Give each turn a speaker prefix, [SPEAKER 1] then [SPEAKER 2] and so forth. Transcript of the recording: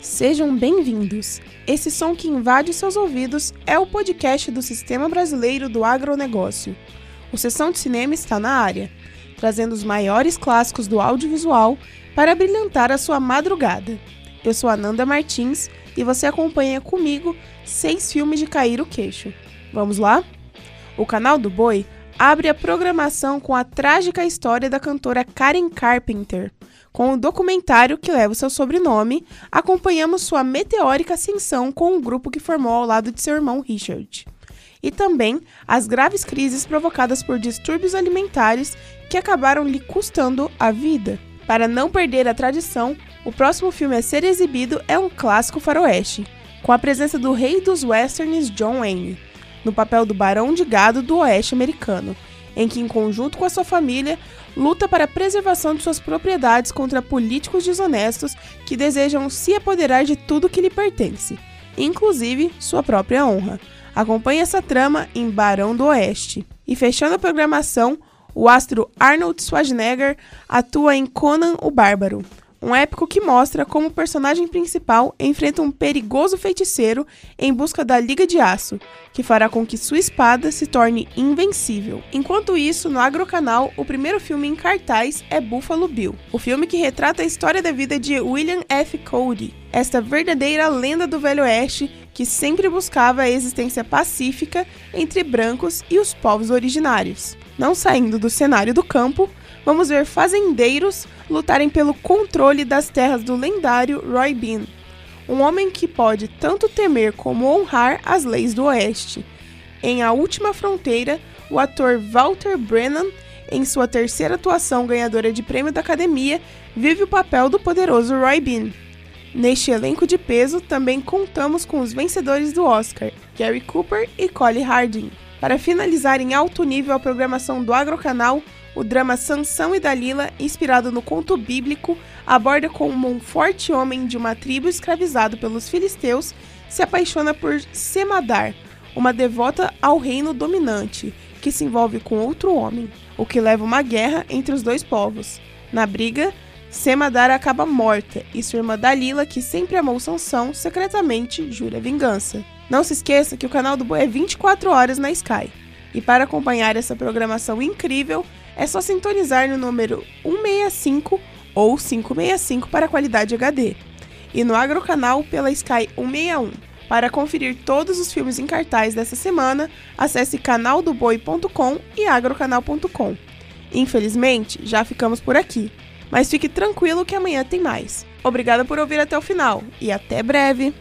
[SPEAKER 1] Sejam bem-vindos. Esse som que invade seus ouvidos é o podcast do Sistema Brasileiro do Agronegócio. O Sessão de Cinema está na área, trazendo os maiores clássicos do audiovisual para brilhantar a sua madrugada. Eu sou Ananda Martins e você acompanha comigo seis filmes de cair o queixo. Vamos lá? O canal do Boi abre a programação com a trágica história da cantora Karen Carpenter. Com o documentário que leva o seu sobrenome, acompanhamos sua meteórica ascensão com o grupo que formou ao lado de seu irmão Richard. E também as graves crises provocadas por distúrbios alimentares que acabaram lhe custando a vida. Para não perder a tradição, o próximo filme a ser exibido é um clássico faroeste, com a presença do rei dos westerns John Wayne no papel do barão de gado do oeste americano, em que, em conjunto com a sua família, luta para a preservação de suas propriedades contra políticos desonestos que desejam se apoderar de tudo que lhe pertence, inclusive sua própria honra. Acompanhe essa trama em Barão do Oeste. E fechando a programação, o astro Arnold Schwarzenegger atua em Conan o Bárbaro, um épico que mostra como o personagem principal enfrenta um perigoso feiticeiro em busca da Liga de Aço, que fará com que sua espada se torne invencível. Enquanto isso, no Agrocanal, o primeiro filme em cartaz é Buffalo Bill, o filme que retrata a história da vida de William F. Cody, esta verdadeira lenda do Velho Oeste que sempre buscava a existência pacífica entre brancos e os povos originários. Não saindo do cenário do campo, vamos ver fazendeiros lutarem pelo controle das terras do lendário Roy Bean, um homem que pode tanto temer como honrar as leis do Oeste. Em A Última Fronteira, o ator Walter Brennan, em sua terceira atuação ganhadora de prêmio da Academia, vive o papel do poderoso Roy Bean. Neste elenco de peso, também contamos com os vencedores do Oscar, Gary Cooper e Collie Harding. Para finalizar em alto nível a programação do Agrocanal, o drama Sansão e Dalila, inspirado no conto bíblico, aborda como um forte homem de uma tribo escravizado pelos filisteus se apaixona por Semadar, uma devota ao reino dominante, que se envolve com outro homem, o que leva uma guerra entre os dois povos. Na briga, Semadar acaba morta e sua irmã Dalila, que sempre amou Sansão, secretamente jura vingança. Não se esqueça que o canal do Boi é 24 horas na Sky. E para acompanhar essa programação incrível, é só sintonizar no número 165 ou 565 para qualidade HD. E no Agrocanal pela Sky 161. Para conferir todos os filmes em cartaz dessa semana, acesse canaldoboi.com e agrocanal.com. Infelizmente, já ficamos por aqui, mas fique tranquilo que amanhã tem mais. Obrigada por ouvir até o final e até breve!